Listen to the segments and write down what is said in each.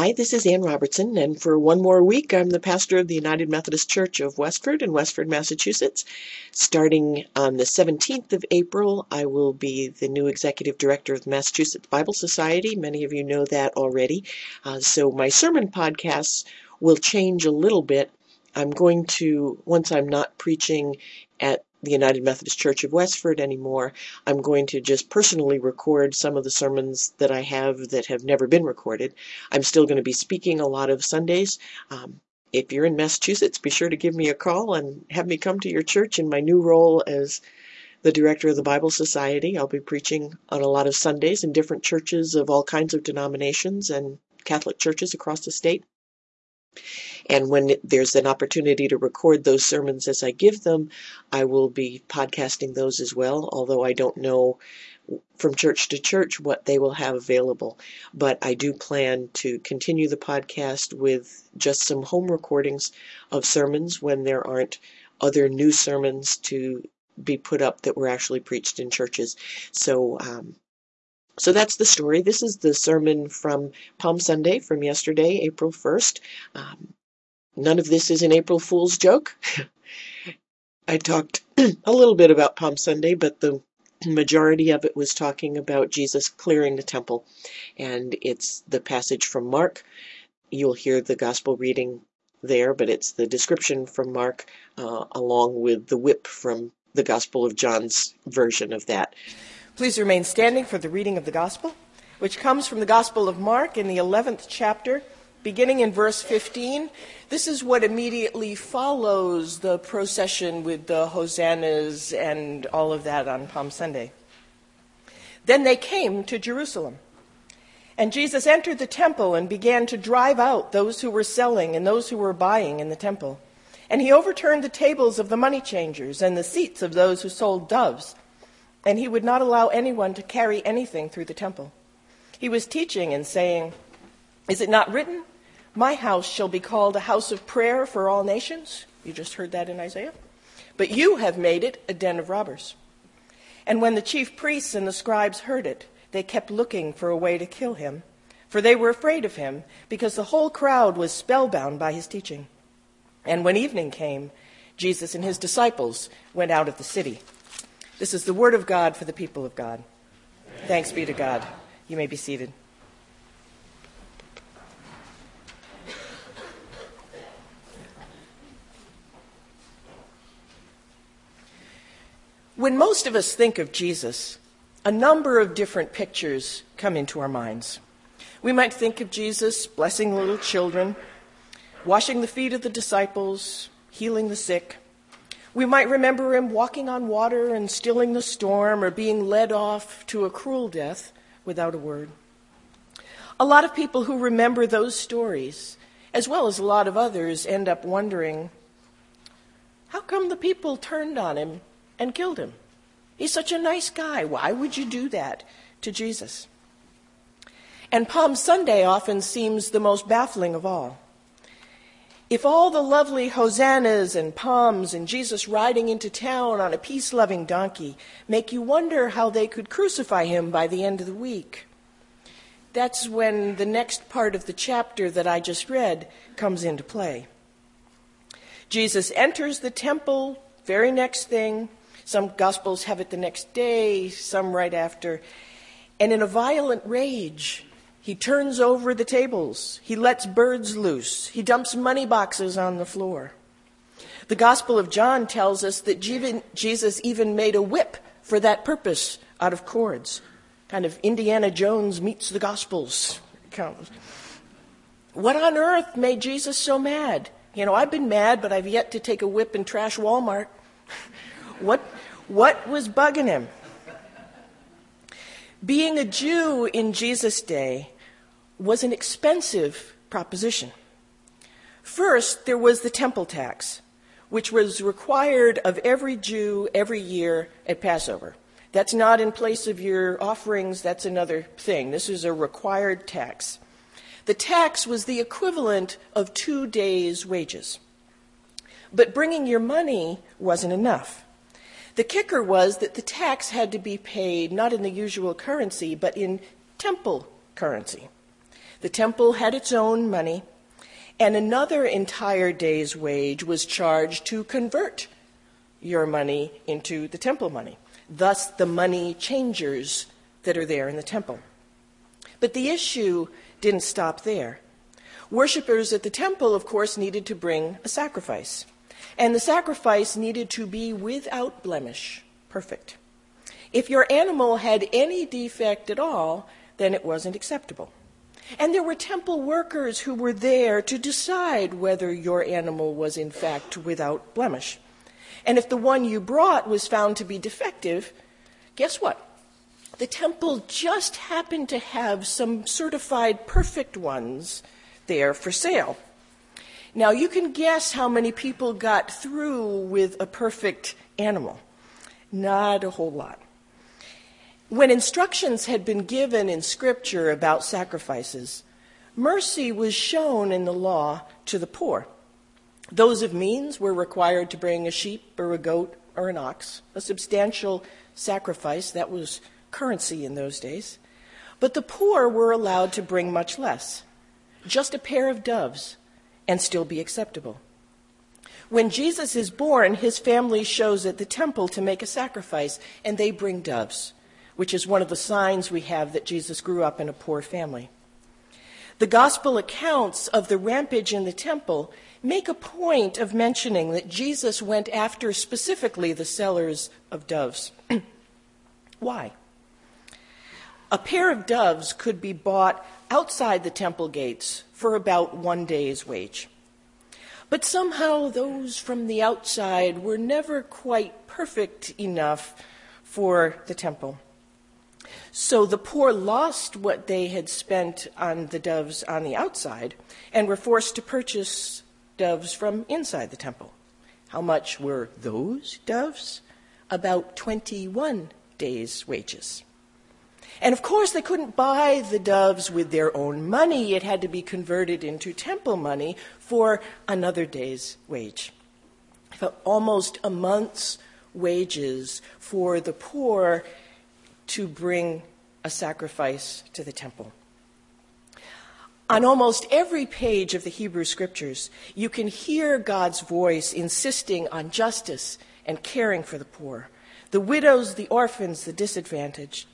Hi, this is Ann Robertson, and for one more week, I'm the pastor of the United Methodist Church of Westford in Westford, Massachusetts. Starting on the 17th of April, I will be the new executive director of the Massachusetts Bible Society. Many of you know that already. Uh, so my sermon podcasts will change a little bit. I'm going to, once I'm not preaching at the United Methodist Church of Westford anymore. I'm going to just personally record some of the sermons that I have that have never been recorded. I'm still going to be speaking a lot of Sundays. Um, if you're in Massachusetts, be sure to give me a call and have me come to your church in my new role as the director of the Bible Society. I'll be preaching on a lot of Sundays in different churches of all kinds of denominations and Catholic churches across the state. And when there's an opportunity to record those sermons as I give them, I will be podcasting those as well, although I don't know from church to church what they will have available. But I do plan to continue the podcast with just some home recordings of sermons when there aren't other new sermons to be put up that were actually preached in churches. So, um, so that's the story. This is the sermon from Palm Sunday from yesterday, April 1st. Um, none of this is an April Fool's joke. I talked a little bit about Palm Sunday, but the majority of it was talking about Jesus clearing the temple. And it's the passage from Mark. You'll hear the gospel reading there, but it's the description from Mark uh, along with the whip from the Gospel of John's version of that. Please remain standing for the reading of the gospel, which comes from the Gospel of Mark in the 11th chapter beginning in verse 15. This is what immediately follows the procession with the hosannas and all of that on Palm Sunday. Then they came to Jerusalem. And Jesus entered the temple and began to drive out those who were selling and those who were buying in the temple. And he overturned the tables of the money changers and the seats of those who sold doves. And he would not allow anyone to carry anything through the temple. He was teaching and saying, is it not written, My house shall be called a house of prayer for all nations? You just heard that in Isaiah. But you have made it a den of robbers. And when the chief priests and the scribes heard it, they kept looking for a way to kill him, for they were afraid of him, because the whole crowd was spellbound by his teaching. And when evening came, Jesus and his disciples went out of the city. This is the word of God for the people of God. Thanks be to God. You may be seated. When most of us think of Jesus, a number of different pictures come into our minds. We might think of Jesus blessing little children, washing the feet of the disciples, healing the sick. We might remember him walking on water and stilling the storm or being led off to a cruel death without a word. A lot of people who remember those stories, as well as a lot of others, end up wondering how come the people turned on him and killed him. He's such a nice guy. Why would you do that to Jesus? And Palm Sunday often seems the most baffling of all. If all the lovely hosannas and palms and Jesus riding into town on a peace loving donkey make you wonder how they could crucify him by the end of the week, that's when the next part of the chapter that I just read comes into play. Jesus enters the temple, very next thing, some Gospels have it the next day, some right after. And in a violent rage, he turns over the tables. He lets birds loose. He dumps money boxes on the floor. The Gospel of John tells us that Jesus even made a whip for that purpose out of cords. Kind of Indiana Jones meets the Gospels. What on earth made Jesus so mad? You know, I've been mad, but I've yet to take a whip and trash Walmart. What, what was bugging him? Being a Jew in Jesus' day was an expensive proposition. First, there was the temple tax, which was required of every Jew every year at Passover. That's not in place of your offerings, that's another thing. This is a required tax. The tax was the equivalent of two days' wages. But bringing your money wasn't enough. The kicker was that the tax had to be paid not in the usual currency, but in temple currency. The temple had its own money, and another entire day's wage was charged to convert your money into the temple money. Thus, the money changers that are there in the temple. But the issue didn't stop there. Worshippers at the temple, of course, needed to bring a sacrifice. And the sacrifice needed to be without blemish, perfect. If your animal had any defect at all, then it wasn't acceptable. And there were temple workers who were there to decide whether your animal was in fact without blemish. And if the one you brought was found to be defective, guess what? The temple just happened to have some certified perfect ones there for sale. Now, you can guess how many people got through with a perfect animal. Not a whole lot. When instructions had been given in Scripture about sacrifices, mercy was shown in the law to the poor. Those of means were required to bring a sheep or a goat or an ox, a substantial sacrifice that was currency in those days. But the poor were allowed to bring much less, just a pair of doves, and still be acceptable. When Jesus is born, his family shows at the temple to make a sacrifice, and they bring doves which is one of the signs we have that Jesus grew up in a poor family. The gospel accounts of the rampage in the temple make a point of mentioning that Jesus went after specifically the sellers of doves. Why? A pair of doves could be bought outside the temple gates for about one day's wage. But somehow those from the outside were never quite perfect enough for the temple. So the poor lost what they had spent on the doves on the outside and were forced to purchase doves from inside the temple. How much were those doves? About 21 days' wages. And of course, they couldn't buy the doves with their own money. It had to be converted into temple money for another day's wage. Almost a month's wages for the poor to bring a sacrifice to the temple. On almost every page of the Hebrew Scriptures, you can hear God's voice insisting on justice and caring for the poor, the widows, the orphans, the disadvantaged.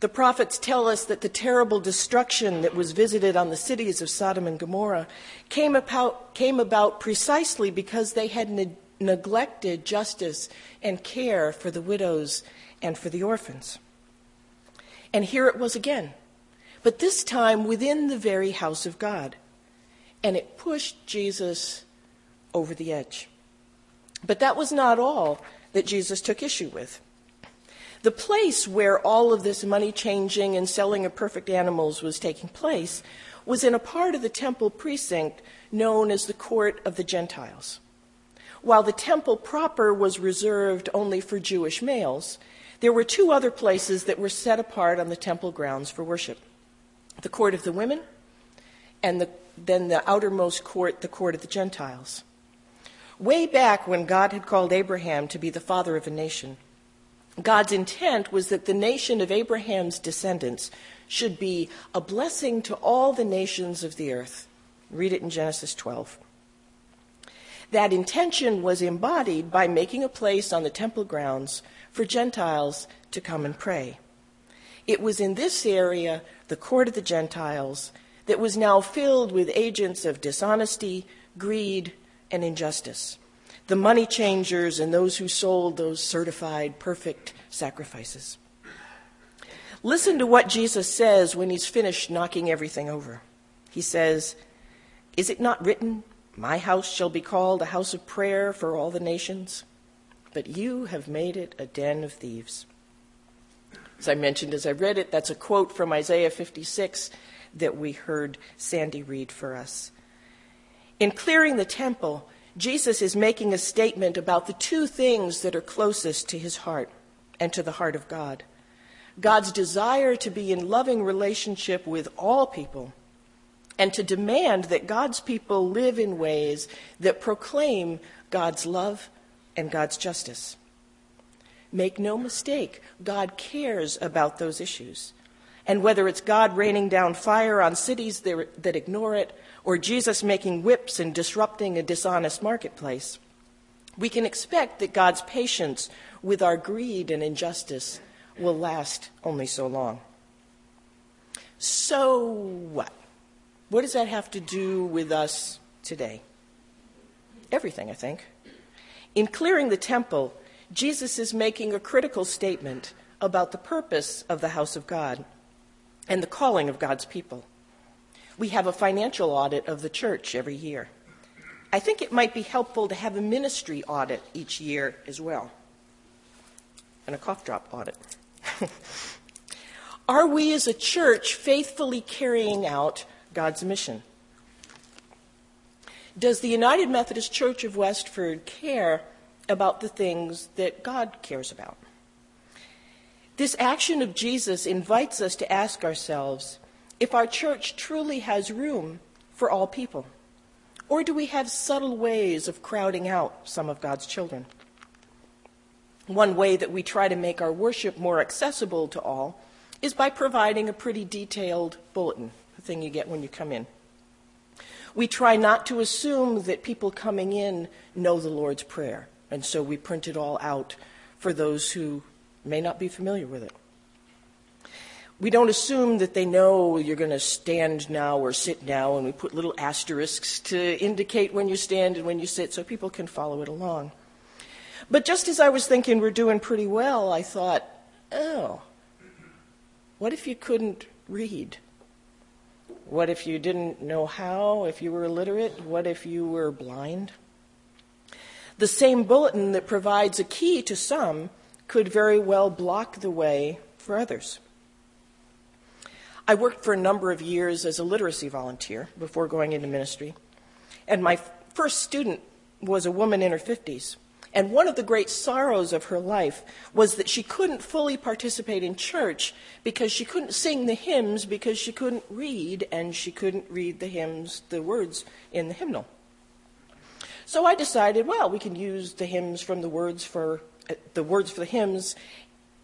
The prophets tell us that the terrible destruction that was visited on the cities of Sodom and Gomorrah came about, came about precisely because they had ne- neglected justice and care for the widows and for the orphans. And here it was again, but this time within the very house of God. And it pushed Jesus over the edge. But that was not all that Jesus took issue with. The place where all of this money changing and selling of perfect animals was taking place was in a part of the temple precinct known as the Court of the Gentiles. While the temple proper was reserved only for Jewish males, there were two other places that were set apart on the temple grounds for worship the court of the women, and the, then the outermost court, the court of the Gentiles. Way back when God had called Abraham to be the father of a nation, God's intent was that the nation of Abraham's descendants should be a blessing to all the nations of the earth. Read it in Genesis 12. That intention was embodied by making a place on the temple grounds for Gentiles to come and pray. It was in this area, the court of the Gentiles, that was now filled with agents of dishonesty, greed, and injustice. The money changers and those who sold those certified perfect sacrifices. Listen to what Jesus says when he's finished knocking everything over. He says, Is it not written, My house shall be called a house of prayer for all the nations? But you have made it a den of thieves. As I mentioned as I read it, that's a quote from Isaiah 56 that we heard Sandy read for us. In clearing the temple, Jesus is making a statement about the two things that are closest to his heart and to the heart of God God's desire to be in loving relationship with all people, and to demand that God's people live in ways that proclaim God's love and God's justice. Make no mistake, God cares about those issues. And whether it's God raining down fire on cities that ignore it, or Jesus making whips and disrupting a dishonest marketplace, we can expect that God's patience with our greed and injustice will last only so long. So what? What does that have to do with us today? Everything, I think. In clearing the temple, Jesus is making a critical statement about the purpose of the house of God and the calling of God's people. We have a financial audit of the church every year. I think it might be helpful to have a ministry audit each year as well, and a cough drop audit. Are we as a church faithfully carrying out God's mission? Does the United Methodist Church of Westford care about the things that God cares about? This action of Jesus invites us to ask ourselves if our church truly has room for all people. Or do we have subtle ways of crowding out some of God's children? One way that we try to make our worship more accessible to all is by providing a pretty detailed bulletin, the thing you get when you come in. We try not to assume that people coming in know the Lord's Prayer, and so we print it all out for those who may not be familiar with it. We don't assume that they know you're going to stand now or sit now, and we put little asterisks to indicate when you stand and when you sit so people can follow it along. But just as I was thinking we're doing pretty well, I thought, oh, what if you couldn't read? What if you didn't know how, if you were illiterate? What if you were blind? The same bulletin that provides a key to some could very well block the way for others. I worked for a number of years as a literacy volunteer before going into ministry, and my first student was a woman in her 50s. And one of the great sorrows of her life was that she couldn't fully participate in church because she couldn't sing the hymns because she couldn't read and she couldn't read the hymns, the words in the hymnal. So I decided, well, we can use the hymns from the words for uh, the words for the hymns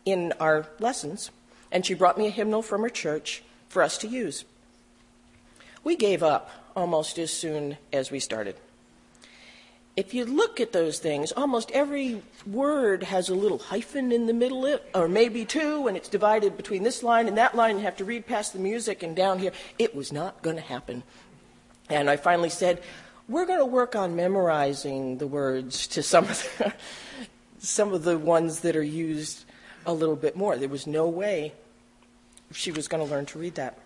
in our lessons, and she brought me a hymnal from her church for us to use. We gave up almost as soon as we started. If you look at those things, almost every word has a little hyphen in the middle, of, or maybe two, and it's divided between this line and that line. You have to read past the music and down here. It was not going to happen. And I finally said, We're going to work on memorizing the words to some of the, some of the ones that are used a little bit more. There was no way she was going to learn to read that.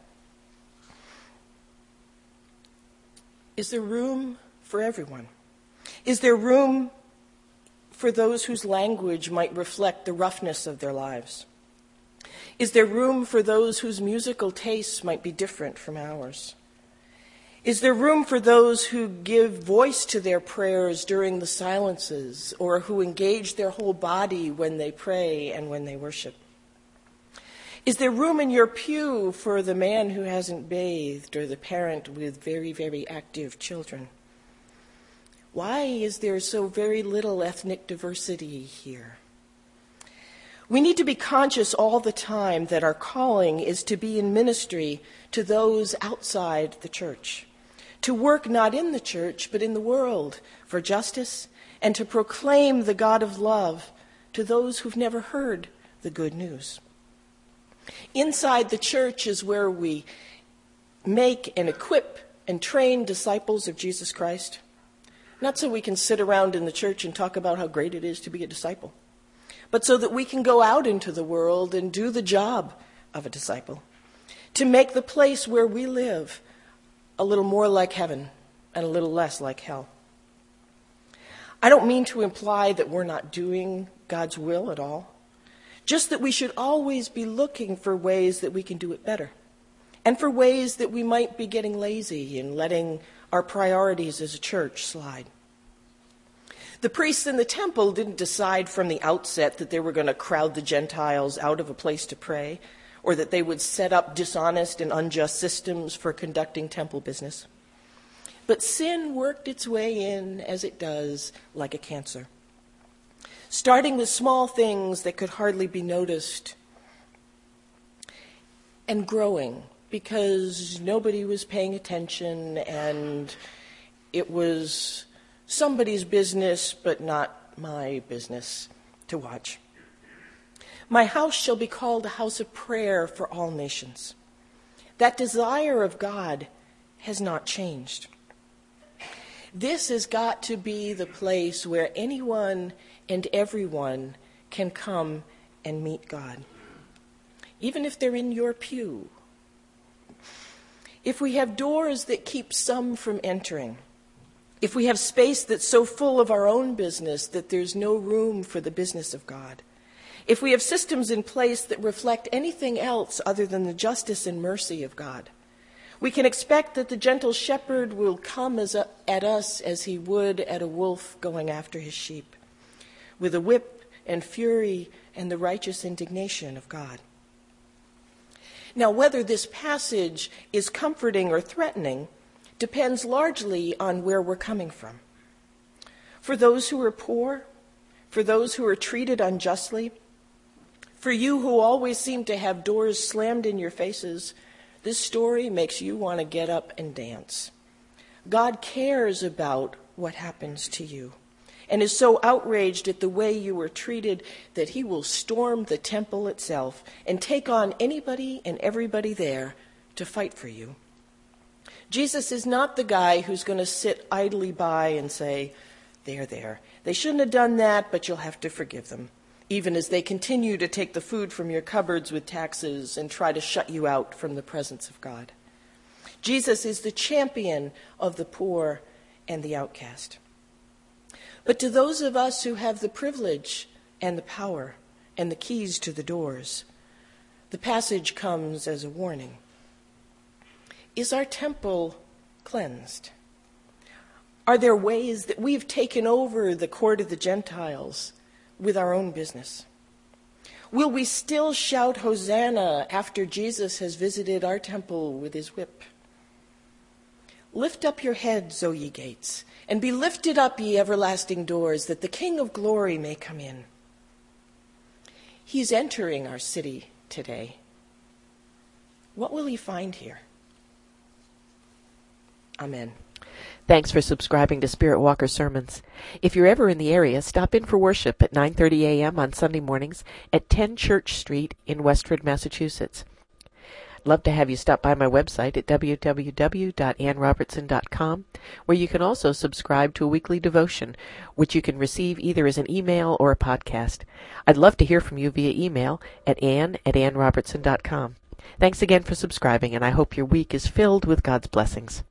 Is there room for everyone? Is there room for those whose language might reflect the roughness of their lives? Is there room for those whose musical tastes might be different from ours? Is there room for those who give voice to their prayers during the silences or who engage their whole body when they pray and when they worship? Is there room in your pew for the man who hasn't bathed or the parent with very, very active children? Why is there so very little ethnic diversity here? We need to be conscious all the time that our calling is to be in ministry to those outside the church to work not in the church, but in the world for justice, and to proclaim the God of love to those who've never heard the good news. Inside the church is where we make and equip and train disciples of Jesus Christ. Not so we can sit around in the church and talk about how great it is to be a disciple, but so that we can go out into the world and do the job of a disciple. To make the place where we live a little more like heaven and a little less like hell. I don't mean to imply that we're not doing God's will at all, just that we should always be looking for ways that we can do it better, and for ways that we might be getting lazy and letting our priorities as a church slide. The priests in the temple didn't decide from the outset that they were going to crowd the Gentiles out of a place to pray or that they would set up dishonest and unjust systems for conducting temple business. But sin worked its way in, as it does, like a cancer. Starting with small things that could hardly be noticed, and growing because nobody was paying attention and it was somebody's business but not my business to watch. My house shall be called a house of prayer for all nations. That desire of God has not changed. This has got to be the place where anyone and everyone can come and meet God, even if they're in your pew. If we have doors that keep some from entering, if we have space that's so full of our own business that there's no room for the business of God, if we have systems in place that reflect anything else other than the justice and mercy of God, we can expect that the gentle shepherd will come a, at us as he would at a wolf going after his sheep, with a whip and fury and the righteous indignation of God. Now, whether this passage is comforting or threatening depends largely on where we're coming from. For those who are poor, for those who are treated unjustly, for you who always seem to have doors slammed in your faces, this story makes you want to get up and dance. God cares about what happens to you and is so outraged at the way you were treated that he will storm the temple itself and take on anybody and everybody there to fight for you. Jesus is not the guy who's going to sit idly by and say, There, there. They shouldn't have done that, but you'll have to forgive them even as they continue to take the food from your cupboards with taxes and try to shut you out from the presence of God. Jesus is the champion of the poor and the outcast. But to those of us who have the privilege and the power and the keys to the doors, the passage comes as a warning. Is our temple cleansed? Are there ways that we've taken over the court of the Gentiles with our own business? Will we still shout Hosanna after Jesus has visited our temple with his whip? Lift up your heads, O ye gates, and be lifted up, ye everlasting doors, that the King of glory may come in. He's entering our city today. What will he find here? Amen. Thanks for subscribing to Spirit Walker Sermons. If you're ever in the area, stop in for worship at 9:30 a.m. on Sunday mornings at 10 Church Street in Westford, Massachusetts. Love to have you stop by my website at www.annrobertson.com, where you can also subscribe to a weekly devotion, which you can receive either as an email or a podcast. I'd love to hear from you via email at ann at annrobertson.com. Thanks again for subscribing, and I hope your week is filled with God's blessings.